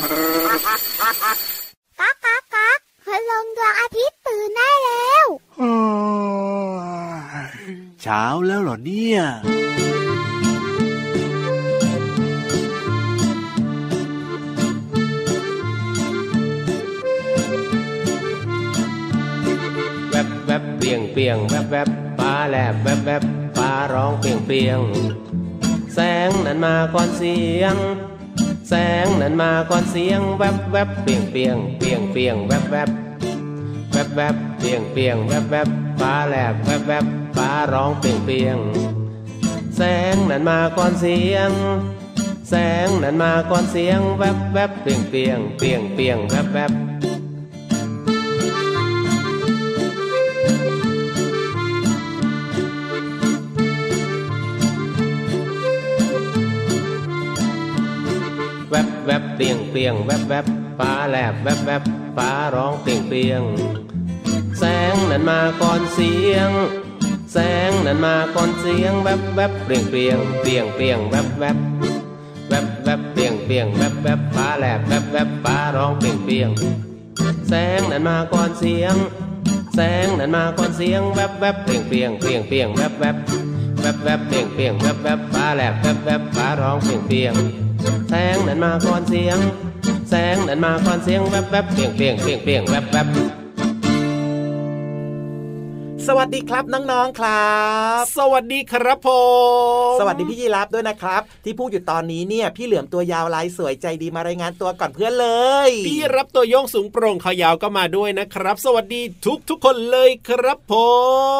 ก๊ากก๊ากก๊ากพลังดวงอาทิตย์ตื่นได้แล้วเช้าแล้วเหรอเนี่ยแวบแวบเปียงเปียงแวบแวบฟ้าแลบแวบแวบฟ้าร้องเปียงเปียงแสงนั้นมาก่อนเสียง แสงนั้นมาก่อนเสียงแวบแวบเปียงเปียงเปียงเปียงแวบแวบแวบแวบเปียงเปียงแวบแวบฟ้าแลบแวบแวบฟ้าร้องเปียงเปียงแสงนั้นมาก่อนเสียง แสงนั้นมาก่อนเสียงแวบแวบเปียงเปียงเปียงเปียงแวบแวบ แวบเปียงเปียงแวบแวบฟ้าแลบแวบแวบฟ้าร้องเปียงเปียงแสงนั้นมาก่อนเสียง แสงนั้นมาก่อนเสียงแวบแวบเปลี่ยงเปลี่ยงเปลี่ยงเปลี่ยงแวบแวบแวบแวบเปลี่ยงเปลี่ยงแวบแวบฟ้าแลบแวบแวบฟ้าร้องเปลี่ยงเปลี่ยงแสงนั้นมาก่อนเสียง แสงนั้นมาก่อนเสียงแวบแวบเปลี่ยงเปลี่ยงเปลี่ยงเปลี่ยงแวบแวบแวบแวบเปลี่ยงเปลี่ยงแวบแวบฟ้าแลบแวบแวบฟ้าร้องเปลี่ยงเปลี่ยง แสงนั้นมาก่อนเสียง แสงนั้นมาก่อนเสียงแวบแวบเปียงเปียงเปียงเปียงแวบแวบ สวัสดีครับน้องๆครับ สวัสดีครับผมสวัสดีพี่ยีรับด้วยนะครับ ที่พูดอยู่ตอนนี้เนี่ย พี่เหลือมตัวยาวลายสวยใจดีมารายงานตัวก่อนเพื่อนเลย พี่รับตัวโยงสูงโปร่งขายาวก็มาด้วยนะครับ สวัสดีทุกทุกๆคนเลยครับผ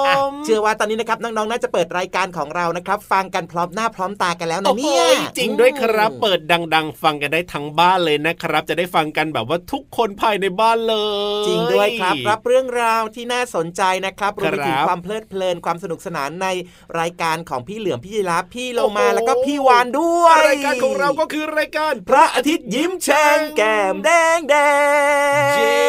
อะมเชื่อว่าตอนนี้นะครับน้องๆน่าจะเปิดรายการของเรานะครับ ฟังกันพร้อมหน้าพร้อมตากันแล้วนะโอ้โหเนี่ยจริงด้วยครับอืมเปิดดัง ๆ ฟังกันได้ทั้งบ้านเลยนะครับ จะได้ฟังกันแบบว่าทุกคนภายในบ้านเลย จริงด้วยครับรับเรื่องราวที่น่าสนใจนะครับรวมไปถึงครับความเพลิดเพลินความสนุกสนานในรายการของพี่เหลือมพี่ยีรับพี่โลมาโอ้โหแล้วก็พี่วานด้วยรายการของเราก็คือรายการ พระอาทิตย์ยิ้มแฉ่งแก้มแดงแดงเย้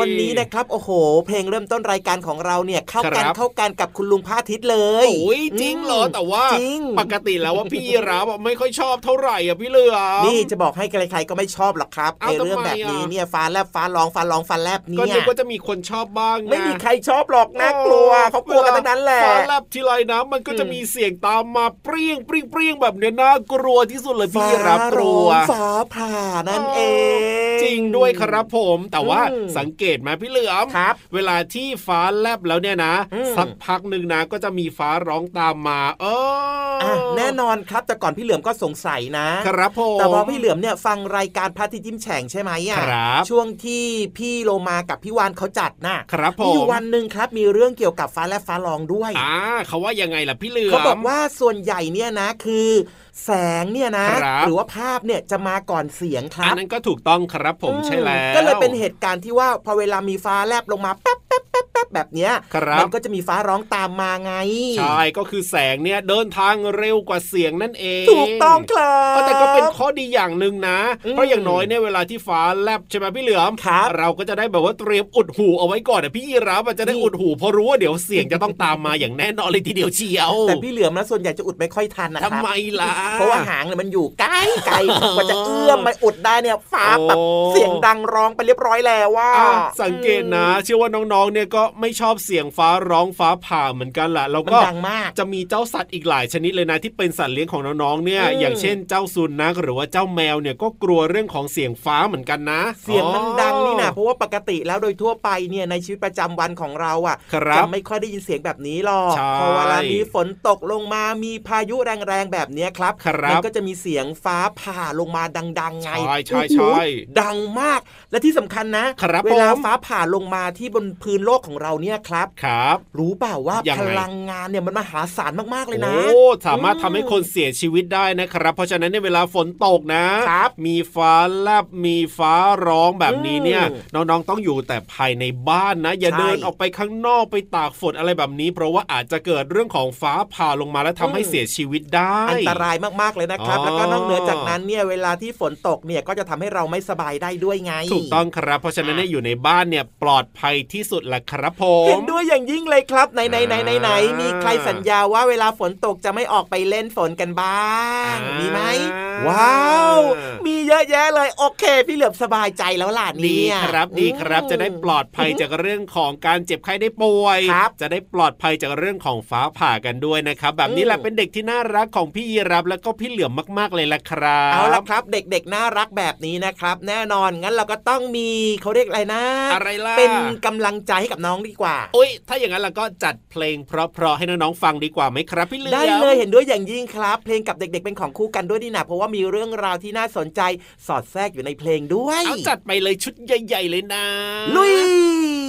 วันนี้นะครับโอ้โห เพลงเริ่มต้นรายการของเราเนี่ยเข้ากันครับเข้ากันกับคุณลุงพระอาทิตย์เลยโอ้ยจริงเหรอแต่ว่าจริงปกติแล้วว่าพี่ยีราฟอะไม่ค่อยชอบเท่าไหร่อะพี่เหลือมนี่จะบอกให้ใครๆก็ไม่ชอบหรอกครับเอ้าในเรื่องทำไมแบบนี้อะเนี่ยฟ้าแลบฟ้าร้องฟ้าร้องฟ้าแลบก็เนี่นึยกว่าจะมีคนชอบบ้างนะไม่มีใครชอบหรอกน่ากลัวเขากลัวกันทั้งนั้นแหละฟ้าแลบทีไรนะมันก็จะอืมมีเสียงตามมาเปรี้ยงเปรี้ยงเปรี้ยงแบบเนี้ยน่ากลัวที่สุดเลยพี่รับกลัวฟ้าร้องฟ้าผ่านั่นเอง จริงด้วยครับผม แต่ว่าอืมสังเกตไหมพี่เหลือมครับเวลาที่ฟ้าแลบแล้วเนี่ยนะอืมสักพักหนึ่งนะ ก็จะมีฟ้าร้องตามมา เออออะแน่นอนครับแต่ก่อนพี่เหลือมก็สงสัยนะ ครับผมแต่พอพี่เหลือมเนี่ยฟังรายการพระอาทิตย์ยิ้มแฉ่งใช่ไหมอะครับช่วงที่พี่โลมากับพี่วานเขาจัดน่ะครับผมีอยู่มวันหนึ่งครับมีเรื่องเกี่ยวกับฟ้าและฟ้าร้องด้วยอ่าเขาว่ายังไงล่ะพี่เหลือมเขาบอกว่าส่วนใหญ่เนี่ยนะคือ แสงเนี่ยนะครับหรือว่าภาพเนี่ยจะมาก่อนเสียงคอัรันบนั้นก็ถูกต้องครับผมอืใช่แล้วก็เลยเป็นเหตุการณ์ที่ว่าพอเวลามีฟ้าแลบลงมาแป๊บแป๊บแป๊บ แป๊บแบบเนี้ยครับมันก็จะมีฟ้าร้องตามมาไง ใช่ก็คือแสงเนี่ยเดินทางเร็วกว่าเสียงนั่นเองถูกต้องครับเออแต่ก็เป็นข้อดีอย่างหนึ่งนะอืมเพราะอย่างน้อยเนี่ยเวลาที่ฟ้าแลบใช่ไหมพี่เหลือมครับเราก็จะได้แบบว่าเตรียมอุดหูเอาไว้ก่อนอะพี่ยีรับอะจะได้นี่อุดหูเพราะรู้ว่าเดี๋ยวเสียงจะต้องตามมาอย่างแน่นอนเลยทีเดียวเชียว แต่พี่เหลือมนะส่วนใหญ่จะอุดไม่ค่อยทันนะครัทำไมล่ะเพราะว่าหางเนี่ยมันอยู่ไกลไกลกว่าจะเอื้อมมาอุดได้เนี่ยฟ้าแบบโอ้เสียงดังร้องไปเรียบร้อยแล้วว่าอะสังเกตนะ เชื่อว่าน้องๆเนี่ยก็ไม่ชอบเสียงฟ้าร้องฟ้าผ่าเหมือนกันแหละแล้วมันก็ดังมากจะมีเจ้าสัตว์อีกหลายชนิดเลยนะที่เป็นสัตว์เลี้ยงของน้องๆเนี่ยอืมอย่างเช่นเจ้าสุนัขหรือว่าเจ้าแมวเนี่ยก็กลัวเรื่องของเสียงฟ้าเหมือนกันนะ เสียงมันดังนี่นะเพอ๋อราะว่าปกติแล้วโดยทั่วไปเนี่ยในชีวิตประจำวันของเราอะครับจะไม่ค่อยได้ยินเสียงแบบนี้หรอกใช่พอเวลามีฝนตกลงมามีพายุแรงๆแบบเนี้ยครับครับมัก็จะมีเสียงฟ้าผ่าลงมาดังๆไงใช่ใช่โอ้โหใช่ดังมากและที่สำคัญนะครับเวลาผมฟ้าผ่าลงมาที่บนพื้นโลกของเราเนี่ยครับครับ รู้เปล่าว่ายังพไงลังงานเนี่ยมันมหาศาลมากๆเลยนะโอ้สามารถอืมทำให้คนเสียชีวิตได้นะครับ เพราะฉะนั้นในเวลาฝนตกนะครับ มีฟ้าแลบมีฟ้าร้องแบบนี้เนี่ยอืมน้องๆต้องอยู่แต่ภายในบ้านนะ อย่าใช่เดินออกไปข้างนอกไปตากฝนอะไรแบบนี้ เพราะว่าอาจจะเกิดเรื่องของฟ้าผ่าลงมาแล้วทำให้อืมเสียชีวิตได้ อันตรายมากๆเลยนะครับอ๋อแล้วก็นอกเหนือจากนั้นเนี่ยเวลาที่ฝนตกเนี่ยก็จะทำให้เราไม่สบายได้ด้วยไง ถูกต้องครับ เพราะฉะนั้นเนี่ยอยู่ในบ้านเนี่ยปลอดภัยที่สุดแหละครับผผมเห็นด้วยอย่างยิ่งเลยครับไหนไหนไหนไหนไหนมีใครสัญญาว่าเวลาฝนตกจะไม่ออกไปเล่นฝนกันบ้าง มีไหมว้าว มีเยอะแยะเลยโอเค พี่เหลือบสบายใจแล้วล่ะดีเนี่ยครับดีครับจะได้ปลอดภัยจากเรื่องของการเจ็บไข้ได้ป่วยครับจะได้ปลอดภัยจากเรื่องของฟ้าผ่ากันด้วยนะครับ แบบนี้แหละอืมเป็นเด็กที่น่ารักของพี่ยีรับแล้วก็พี่เหลือมมาก ๆเลยละครับเอาละครับเด็กๆน่ารักแบบนี้นะครับ แน่นอนงั้นเราก็ต้องมีเขาเรียกอะไรนะ อะไรล่ะเป็นกำลังใจให้กับน้องดีกว่าอุ้ยถ้าอย่างนั้นเราก็จัดเพลงเพราะๆให้น้องๆฟังดีกว่าไหมครับพี่เหลือมได้เลยเห็นด้วยอย่างยิ่งครับ เพลงกับเด็ก ๆ เป็นของคู่กันด้วยนี่นะเพราะว่ามีเรื่องราวที่น่าสนใจสอดแทรกอยู่ในเพลงด้วย เอาจัดไปเลยชุดใหญ่ ๆ เลยนะ ลุย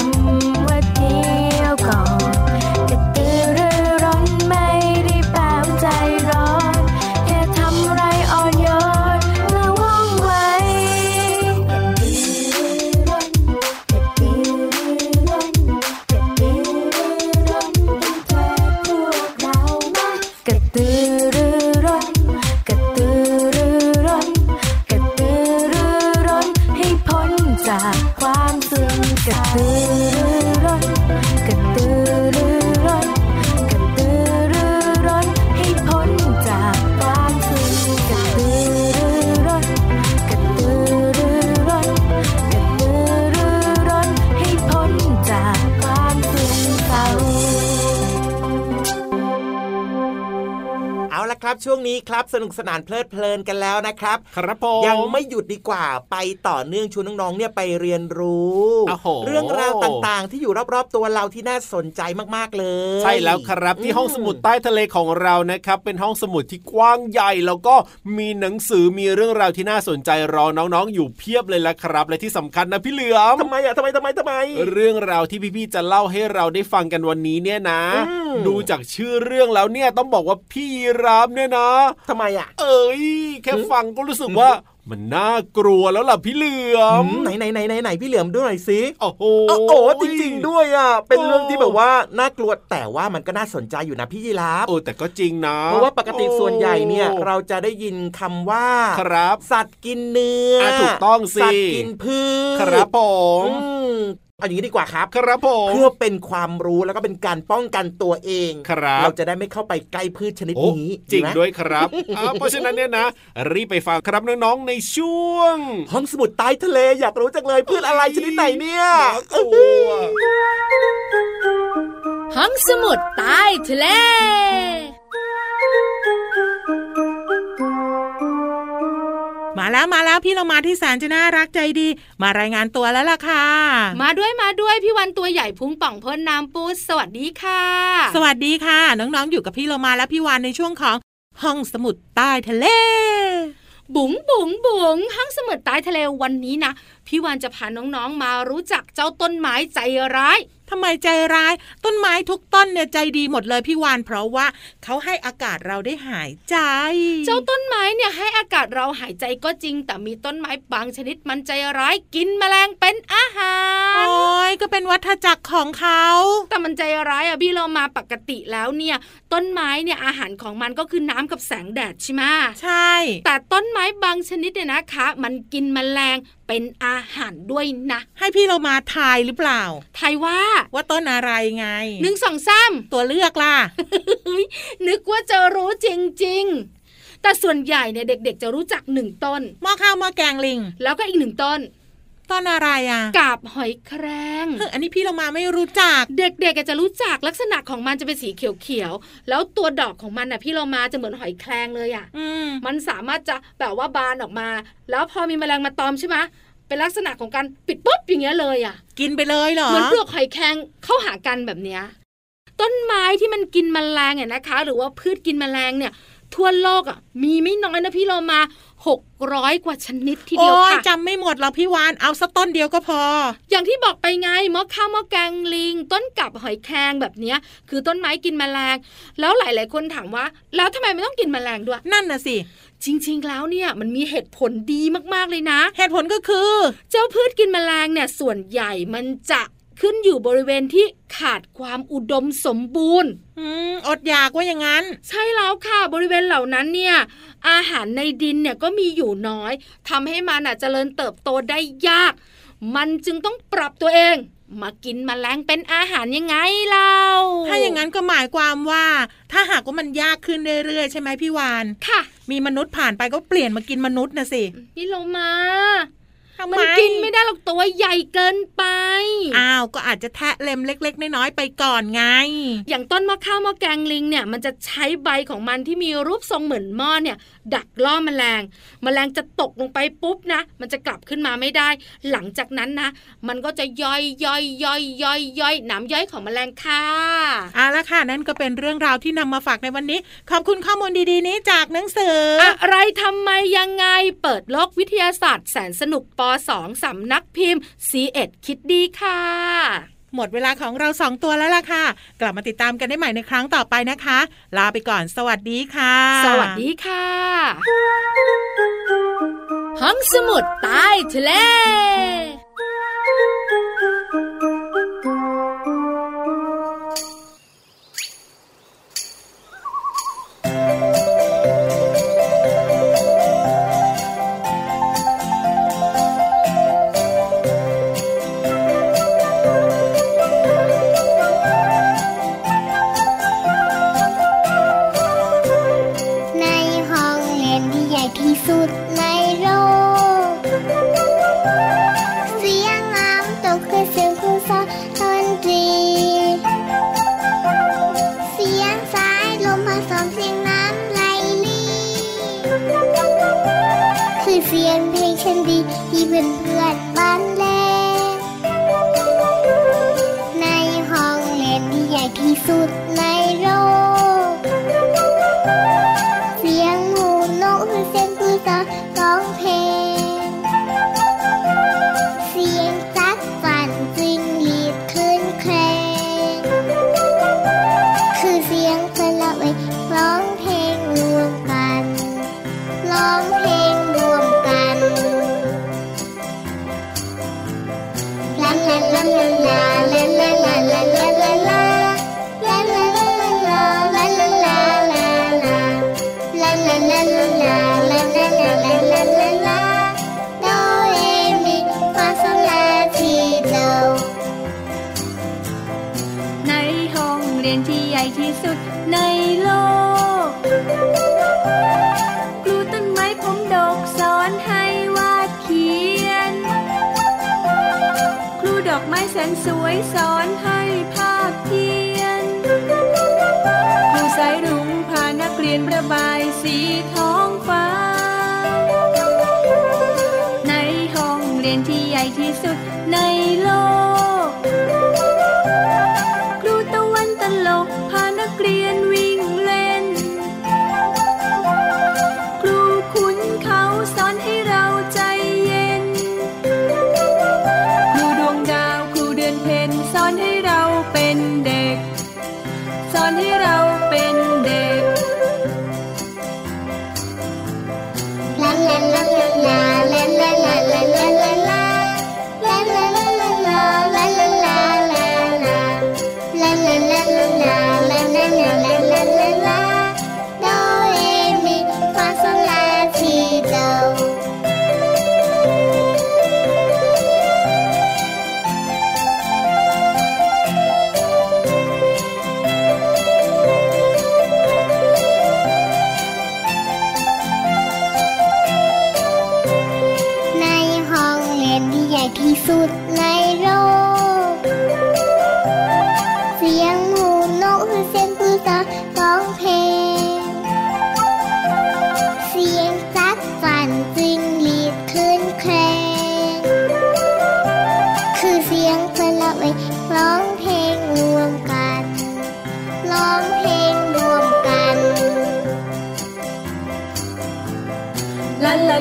ย็ ครับ ช่วงนี้ครับสนุกสนานเพลิดเพลินกันแล้วนะครับ ครับผมยังไม่หยุดดีกว่าไปต่อเนื่องชวนน้องๆเนี่ยไปเรียนรู้โอ้โหเรื่องราวต่างๆ ที่อยู่รอบๆตัวเราที่น่าสนใจมากๆเลย ใช่แล้วครับที่ห้องสมุดใต้ทะเลของเรานะครับ เป็นห้องสมุดที่กว้างใหญ่แล้วก็มีหนังสือมีเรื่องราวที่น่าสนใจรอน้องๆ อยู่เพียบเลยละครับ และที่สำคัญนะพี่เหลือมทำไมอะทำไมทำไมทำไม เรื่องราวที่พี่ๆจะเล่าให้เราได้ฟังกันวันนี้เนี่ยนะอืมดูจากชื่อเรื่องแล้วเนี่ยต้องบอกว่าพี่รับเนี่ยนะทำไมอะ เอ้ยแค่ฟังก็รู้สึกว่ามันน่ากลัวแล้วล่ะพี่เหลือมไหนไหนไหนไหนไหนพี่เหลือมดูหน่อยสิโอ้โหโอ้โหจริง ๆ ด้วยอะเป็นโอ้เรื่องที่แบบว่าน่ากลัวแต่ว่ามันก็น่าสนใจอยู่นะพี่ยีราฟโอ้แต่ก็จริงนะเพราะว่าปกติส่วนใหญ่เนี่ยโอ้เราจะได้ยินคำว่าครับ สัตว์กินเนื้ออะถูกต้องสิสัตว์กินพืชครับผมอืม เอาอย่างนี้ดีกว่าครับ ครับผมเพื่อเป็นความรู้แล้วก็เป็นการป้องกันตัวเองครับเราจะได้ไม่เข้าไปใกล้พืชชนิดโอ้นี้จริงไหมด้วยครับอ่าเพราะฉะนั้นเนี่ยนะ รีบไปฟังครับน้องๆในช่วง ห้องสมุดใต้ทะเลอยากรู้จังเลยพืชอะไรชนิดไหนเนี่ยน่ากลัวห้องสมุดใต้ทะเล มาแล้วมาแล้วพี่เรามาที่แสนจะน่ารักใจดี มารายงานตัวแล้วล่ะค่ะ มาด้วยมาด้วยพี่วันตัวใหญ่พุงป่องพ่นน้ำปูสวัสดีค่ะ สวัสดีค่ะ น้องๆอยู่กับพี่เรามาและพี่วานในช่วงของห้องสมุดใต้ทะเลบุ๋งบุ๋งบุ๋งห้องสมุดใต้ทะเลวันนี้นะพี่วันจะพาน้องๆมารู้จักเจ้าต้นไม้ใจร้าย ทำไมใจร้าย ต้นไม้ทุกต้นเนี่ยใจดีหมดเลยพี่วานเพราะว่าเขาให้อากาศเราได้หายใจ เจ้าต้นไม้เนี่ยให้อากาศเราหายใจก็จริง แต่มีต้นไม้บางชนิดมันใจร้ายกินแมลงเป็นอาหารโอ้ยก็เป็นวัฏจักรของเขาแต่มันใจร้ายอะพี่เรามาปกติแล้วเนี่ย ต้นไม้เนี่ยอาหารของมันก็คือน้ำกับแสงแดดใช่ไหมใช่ แต่ต้นไม้บางชนิดเนี่ยนะคะ มันกินแมลง เป็นอาหารด้วยนะ ให้พี่เรามาทายหรือเปล่าไทยว่า ว่าต้นอะไรไงหนึ่งสองสามตัวเลือกล่ะเฮ้ยนึกว่าจะรู้จริง ๆ แต่ส่วนใหญ่เนี่ยเด็ก ๆ จะรู้จักหนึ่งต้นหม้อข้าวหม้อแกงลิง แล้วก็อีกหนึ่งต้น ต้นอะไรอะกาบหอยแครงเฮ้ยอันนี้พี่เรามาไม่รู้จัก เด็กๆอาจจะรู้จักลักษณะของมันจะเป็นสีเขียวๆแล้วตัวดอกของมันน่ะพี่เรามาจะเหมือนหอยแครงเลยอะอืมมันสามารถจะแบบว่าบานออกมา แล้วพอมีแมลงมาตอมใช่ไหมเป็นลักษณะของการปิดปุ๊บอย่างเงี้ยเลยอะ กินไปเลยเหรอเหมือนเปลือกหอยแครงเข้าหากันแบบเนี้ยต้นไม้ที่มันกินแมลงเนี่ยนะคะ หรือว่าพืชกินแมลงเนี่ย ทั่วโลกอะมีไม่น้อยนะพี่เรามา หกร้อยกว่าชนิดทีเดียวโอ้ยค่ะจำไม่หมดหรอกพี่วานเอาสักต้นเดียวก็พอ อย่างที่บอกไปไงหม้อข้าวหม้อแกงลิง ต้นกับหอยแครงแบบเนี้ย คือต้นไม้กินแมลง แล้วหลาย ๆ คนถามว่า แล้วทำไมไม่ต้องกินแมลงด้วย นั่นน่ะสิจริง ๆ แล้วเนี่ยมันมีเหตุผลดีมากๆเลยนะ เหตุผลก็คือ เจ้าพืชกินแมลงเนี่ยส่วนใหญ่มันจะ ขึ้นอยู่บริเวณที่ขาดความอุดมสมบูรณ์อืมอดอยากว่าอย่างนั้น ใช่แล้วค่ะบริเวณเหล่านั้นเนี่ยอาหารในดินเนี่ยก็มีอยู่น้อยทำให้มันอะเจริญเติบโตได้ยาก มันจึงต้องปรับตัวเอง มากินแมลงเป็นอาหารยังไงเล่าถ้าอย่างนั้นก็หมายความว่า ถ้าหากว่ามันยากขึ้นเรื่อยๆใช่ไหมพี่วานค่ะ มีมนุษย์ผ่านไปก็เปลี่ยนมากินมนุษย์นะสิพี่โลมา ทำไมันกินไม่ได้หรอกตัวใหญ่เกินไป อ้าว ก็อาจจะแทะเล็มเล็ก ๆ น้อยๆไปก่อนไง อย่างต้นมะข้าวมะแกงลิงเนี่ย มันจะใช้ใบของมันที่มีรูปทรงเหมือนหม้อเนี่ย ดักล่อแมลง แมลงจะตกลงไปปุ๊บนะ มันจะกลับขึ้นมาไม่ได้ หลังจากนั้นนะ มันก็จะย่อยย่อยย่อยย่อยย่อยหนามย่อยของแมลงค่ะเอาละค่ะ นั่นก็เป็นเรื่องราวที่นำมาฝากในวันนี้ ขอบคุณข้อมูลดีๆนี้จากหนังสือออะไรทำไมยังไงเปิดโลกวิทยาศาสตร์แสนสนุกป .2 สำนักพิมพ์ c ีเอ็ดคิดดีค่ะ หมดเวลาของเราสองตัวแล้วล่ะค่ะ กลับมาติดตามกันได้ใหม่ในครั้งต่อไปนะคะ ลาไปก่อนสวัสดีค่ะ สวัสดีค่ะห้องสมุดใต้ทะเล สวยสอนให้ภาพเพียนครูสายรุ้งพานักเรียนประบายสีท้องฟ้า ในห้องเรียนที่ใหญ่ที่สุดในโลก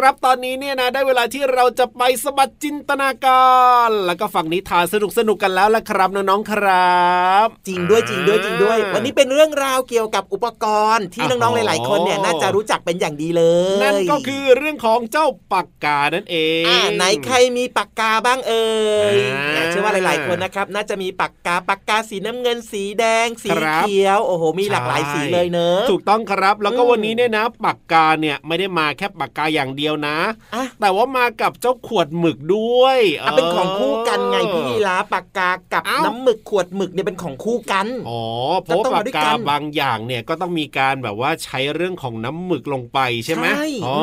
ครับตอนนี้เนี่ยนะได้เวลาที่เราจะไปสะบัดจินตนาการ แล้วก็ฟังนิทานสนุกสนุกๆกันแล้วละครับน้องๆครับ จริงด้วยจริงด้วยจริงด้วย วันนี้เป็นเรื่องราวเกี่ยวกับอุปกรณ์ที่อ๋อน้องๆหลาย ๆ คนเนี่ยน่าจะรู้จักเป็นอย่างดีเลย นั่นก็คือเรื่องของเจ้าปากกานั่นเองอ่าไหนใครมีปากกาบ้างเอ่ยอ่าเนี่ยเชื่อว่าหลาย ๆ คนนะครับ น่าจะมีปากกาปากกาสีน้ำเงินสีแดงสีครับเขียวโอ้โหมีหลากหลายสีเลยเนอะถูกต้องครับแล้วก็อืมวันนี้เนี่ยนะปากกาเนี่ยไม่ได้มาแค่ปากกาอย่างเดียวนะอะแต่ว่ามากับเจ้าขวดหมึกด้วยอะเป็นของคู่กันไงพี่ยีราฟปากกากับเอ้าน้ำหมึกขวดหมึกเนี่ยเป็นของคู่กันอ๋อเพราะว่าก็ต้องปามาด้วยกกากันบางอย่างเนี่ยก็ต้องมีการแบบว่าใช้เรื่องของน้ำหมึกลงไปใช่ไหมใช่อ๋อ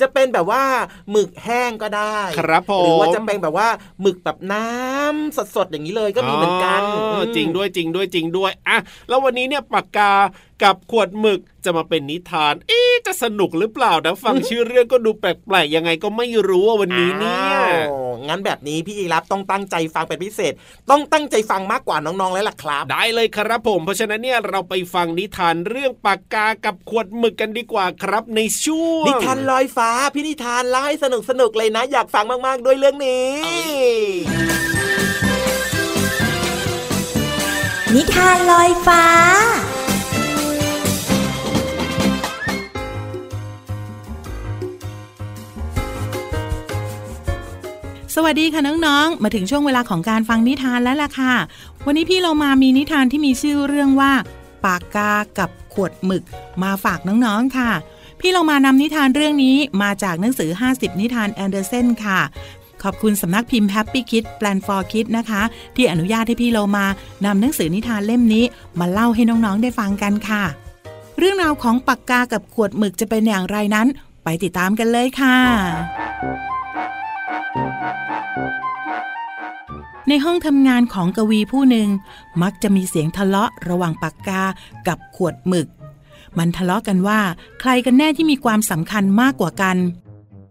จะเป็นแบบว่าหมึกแห้งก็ได้ครับผมหรือว่าจะเป็นแบบว่าหมึกแบบน้ำสดๆอย่างนี้เลยก็มีเหมือนกันอ๋อมจริงด้วยจริงด้วยจริงด้วยอะแล้ววันนี้เนี่ยปากกา กับขวดหมึกจะมาเป็นนิทาน เอ๊ะจะสนุกหรือเปล่านะฟังชื่อเรื่องก็ดูแปลกๆยังไงก็ไม่รู้ว่าวันนี้เนี่ยอ้าวงั้นแบบนี้พี่ยีรับต้องตั้งใจฟังเป็นพิเศษ ต้องตั้งใจฟังมากกว่าน้องๆแล้วล่ะครับ ได้เลยครับผม เพราะฉะนั้นเนี่ยเราไปฟังนิทานเรื่องปากกากับขวดหมึกกันดีกว่าครับในช่วงนิทานลอยฟ้าพี่นิทานเล่าให้สนุกสนุกๆเลยนะ อยากฟังมากๆด้วยเรื่องนี้ นิทานลอยฟ้า สวัสดีค่ะน้องๆ มาถึงช่วงเวลาของการฟังนิทานแล้วล่ะค่ะ วันนี้พี่เรามามีนิทานที่มีชื่อเรื่องว่า ปากกากับขวดหมึก มาฝากน้องๆค่ะ พี่เรามานำนิทานเรื่องนี้มาจากหนังสือ 50 นิทานแอนเดอร์เซนค่ะ ขอบคุณสำนักพิมพ์ Happy Kids Plan for Kids นะคะ ที่อนุญาตให้พี่เรามานำหนังสือนิทานเล่มนี้ มาเล่าให้น้องๆได้ฟังกันค่ะ เรื่องราวของปากกากับขวดหมึกจะเป็นอย่างไรนั้น ไปติดตามกันเลยค่ะ ในห้องทำงานของกวีผู้หนึ่งมักจะมีเสียงทะเลาะระหว่างปากกากับขวดหมึก มันทะเลาะกันว่า ใครกันแน่ที่มีความสำคัญมากกว่ากัน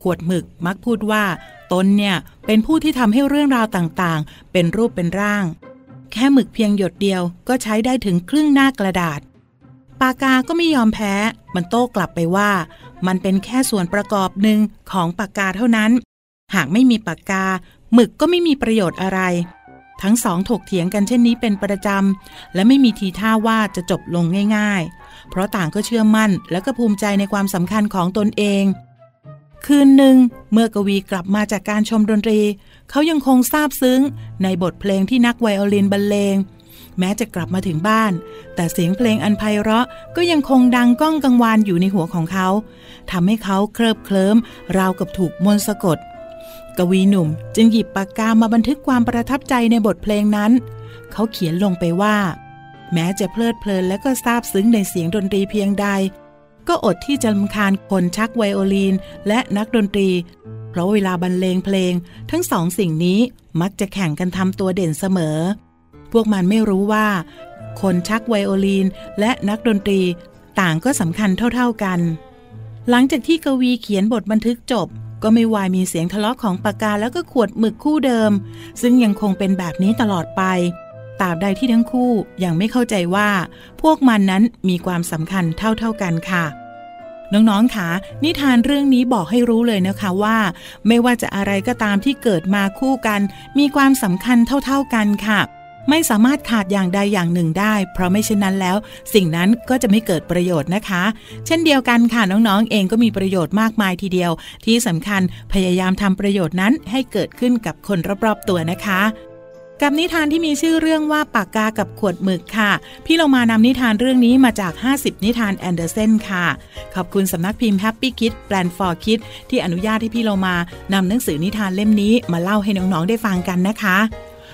ขวดหมึกมักพูดว่าตนเนี่ยเป็นผู้ที่ทำให้เรื่องราวต่างๆ เป็นรูปเป็นร่าง แค่หมึกเพียงหยดเดียวก็ใช้ได้ถึงครึ่งหน้ากระดาษ ปากกาก็ไม่ยอมแพ้ มันโต้กลับไปว่า มันเป็นแค่ส่วนประกอบหนึ่งของปากกาเท่านั้น หากไม่มีปากกา หมึกก็ไม่มีประโยชน์อะไร ทั้งสองถกเถียงกันเช่นนี้เป็นประจำ และไม่มีทีท่าว่าจะจบลงง่าย ๆ เพราะต่างก็เชื่อมั่น และก็ภูมิใจในความสำคัญของตนเอง คืนหนึ่ง เมื่อกวีกลับมาจากการชมดนตรี เขายังคงซาบซึ้ง ในบทเพลงที่นักไวโอลินบรรเลงแม้จะกลับมาถึงบ้าน แต่เสียงเพลงอันไพเราะก็ยังคงดังก้องกังวานอยู่ในหัวของเขาทำให้เขาเคลิบเคลิ้มราวกับถูกมนต์สะกด วีหนุ่มจึงหยิบปากกามาบันทึกความประทับใจในบทเพลงนั้น เขาเขียนลงไปว่า แม้จะเพลิดเพลินและก็ซาบซึ้งในเสียงดนตรีเพียงใด ก็อดที่จะลำคาญคนชักไวโอลินและนักดนตรี เพราะเวลาบรรเลงเพลง ทั้งสองสิ่งนี้มักจะแข่งกันทำตัวเด่นเสมอ พวกมันไม่รู้ว่า คนชักไวโอลินและนักดนตรีต่างก็สำคัญเท่า ๆกัน หลังจากที่กวีเขียนบทบันทึกจบ ก็ไม่วายมีเสียงทะเลาะของปากกาแล้วก็ขวดหมึกคู่เดิม ซึ่งยังคงเป็นแบบนี้ตลอดไปตราบใดที่ทั้งคู่ยังไม่เข้าใจว่า พวกมันนั้นมีความสำคัญเท่าๆกันค่ะ น้องๆค่ะนิทานเรื่องนี้บอกให้รู้เลยนะคะว่า ไม่ว่าจะอะไรก็ตามที่เกิดมาคู่กัน มีความสำคัญเท่าๆกันค่ะ ไม่สามารถขาดอย่างใดอย่างหนึ่งได้ เพราะไม่เช่นนั้นแล้ว สิ่งนั้นก็จะไม่เกิดประโยชน์นะคะ เช่นเดียวกันค่ะน้องๆ เองก็มีประโยชน์มากมายทีเดียว ที่สำคัญพยายามทำประโยชน์นั้นให้เกิดขึ้นกับคนรอบๆตัวนะคะกับนิทานที่มีชื่อเรื่องว่าปากกากับขวดหมึกค่ะ พี่เรามานำนิทานเรื่องนี้มาจาก 50 นิทานแอนเดอร์เซนค่ะ ขอบคุณสำนักพิมพ์ Happy Kid แปลน for Kids ที่อนุญาตให้พี่เรามานำหนังสือนิทานเล่มนี้มาเล่าให้น้อง ๆ ได้ฟังกันนะคะ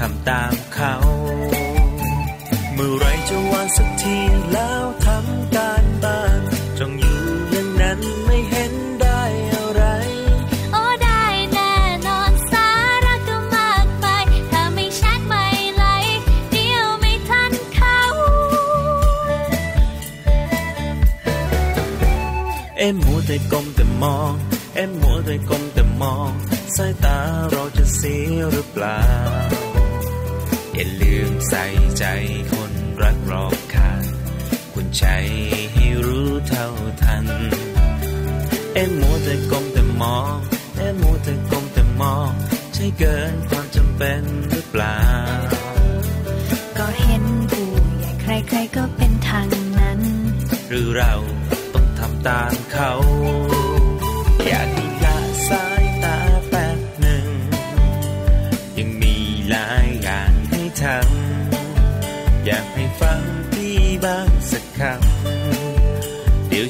ทำตามเขา เมื่อไรจะวางสักทีแล้วทำการบ้านจงอยู่อย่างนั้นไม่เห็นได้อะไร โอ้ได้แน่นอนสาระก็มากมายถ้าไม่แชทไม่ไลค์เดียวไม่ทันเขา เอ็มมัวแต่ก้มแต่มอง เอ็มมัวแต่ก้มแต่มอง สายตาเราจะเสียหรือเปล่าอย่าลืม ใส่ใจคนรักรอบค่างคุณใจให้รู้เท่าทัน เอ็มมัวแต่ก้มแต่มองเอ็มมัวแต่ก้มแต่มอง ใช่เกินความจำเป็นหรือเปล่า ก็เห็นผู้ใหญ่ใครๆก็เป็นทางนั้น หรือเราต้องทำตามเขา อยากให้ละสายตาแป๊บหนึ่ง ยังมีหลาย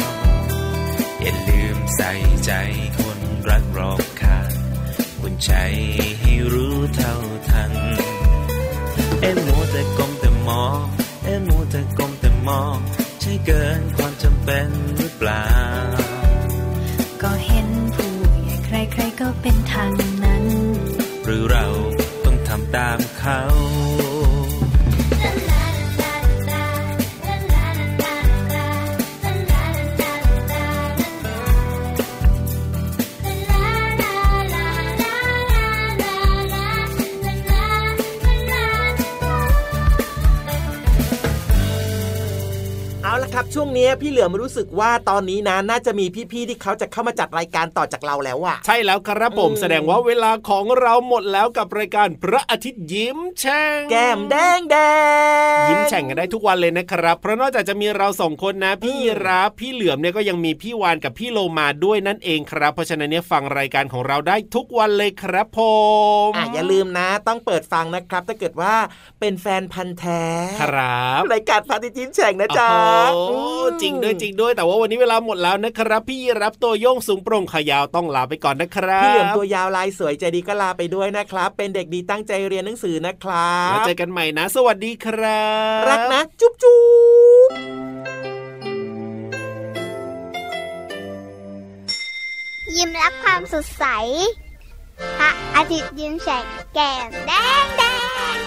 ืม ใส่ใจคนรักรอบคาคุณใจให้รู้เท่าทัน เอ็มมัวแต่กลมแต่มอง เอ็มมัวแต่กลมแต่มอง ใช่เกิน ครับช่วงนี้พี่เหลือมรู้สึกว่าตอนนี้นะน่าจะมีพี่ๆที่เขาจะเข้ามาจัดรายการต่อจากเราแล้วอะใช่แล้วครับผมอืมแสดงว่าเวลาของเราหมดแล้วกับรายการพระอาทิตย์ยิ้มแฉ่งแก้มแดงแดงยิ้มแฉ่งกันได้ทุกวันเลยนะครับ เพราะนอกจากจะมีเราสองคนนะ พี่อืมรับพี่เหลือมเนี่ยก็ยังมีพี่วานกับพี่โลมาด้วยนั่นเองครับ เพราะฉะนั้นเนี่ยฟังรายการของเราได้ทุกวันเลยครับผมอะอย่าลืมนะ ต้องเปิดฟังนะครับ ถ้าเกิดว่าเป็นแฟนพันธ์แท้ครับรายการพระอาทิตย์ยิ้มแฉ่งนะจ๊ะโอ้โหอืมจริงด้วยจริงด้วย แต่ว่าวันนี้เวลาหมดแล้วนะครับ พี่รับตัวโยงสูงโปร่งขายาวต้องลาไปก่อนนะครับพี่เหลือมตัวยาวลายสวยใจดีก็ลาไปด้วยนะครับ เป็นเด็กดีตั้งใจเรียนหนังสือนะครัแล้วบเจอกันใหม่นะ สวัสดีครับ รักนะ จุ๊บจุ๊บยิ้มรับความสดใสพระอาทิตย์ยิ้มแฉกแก้มแดงแดง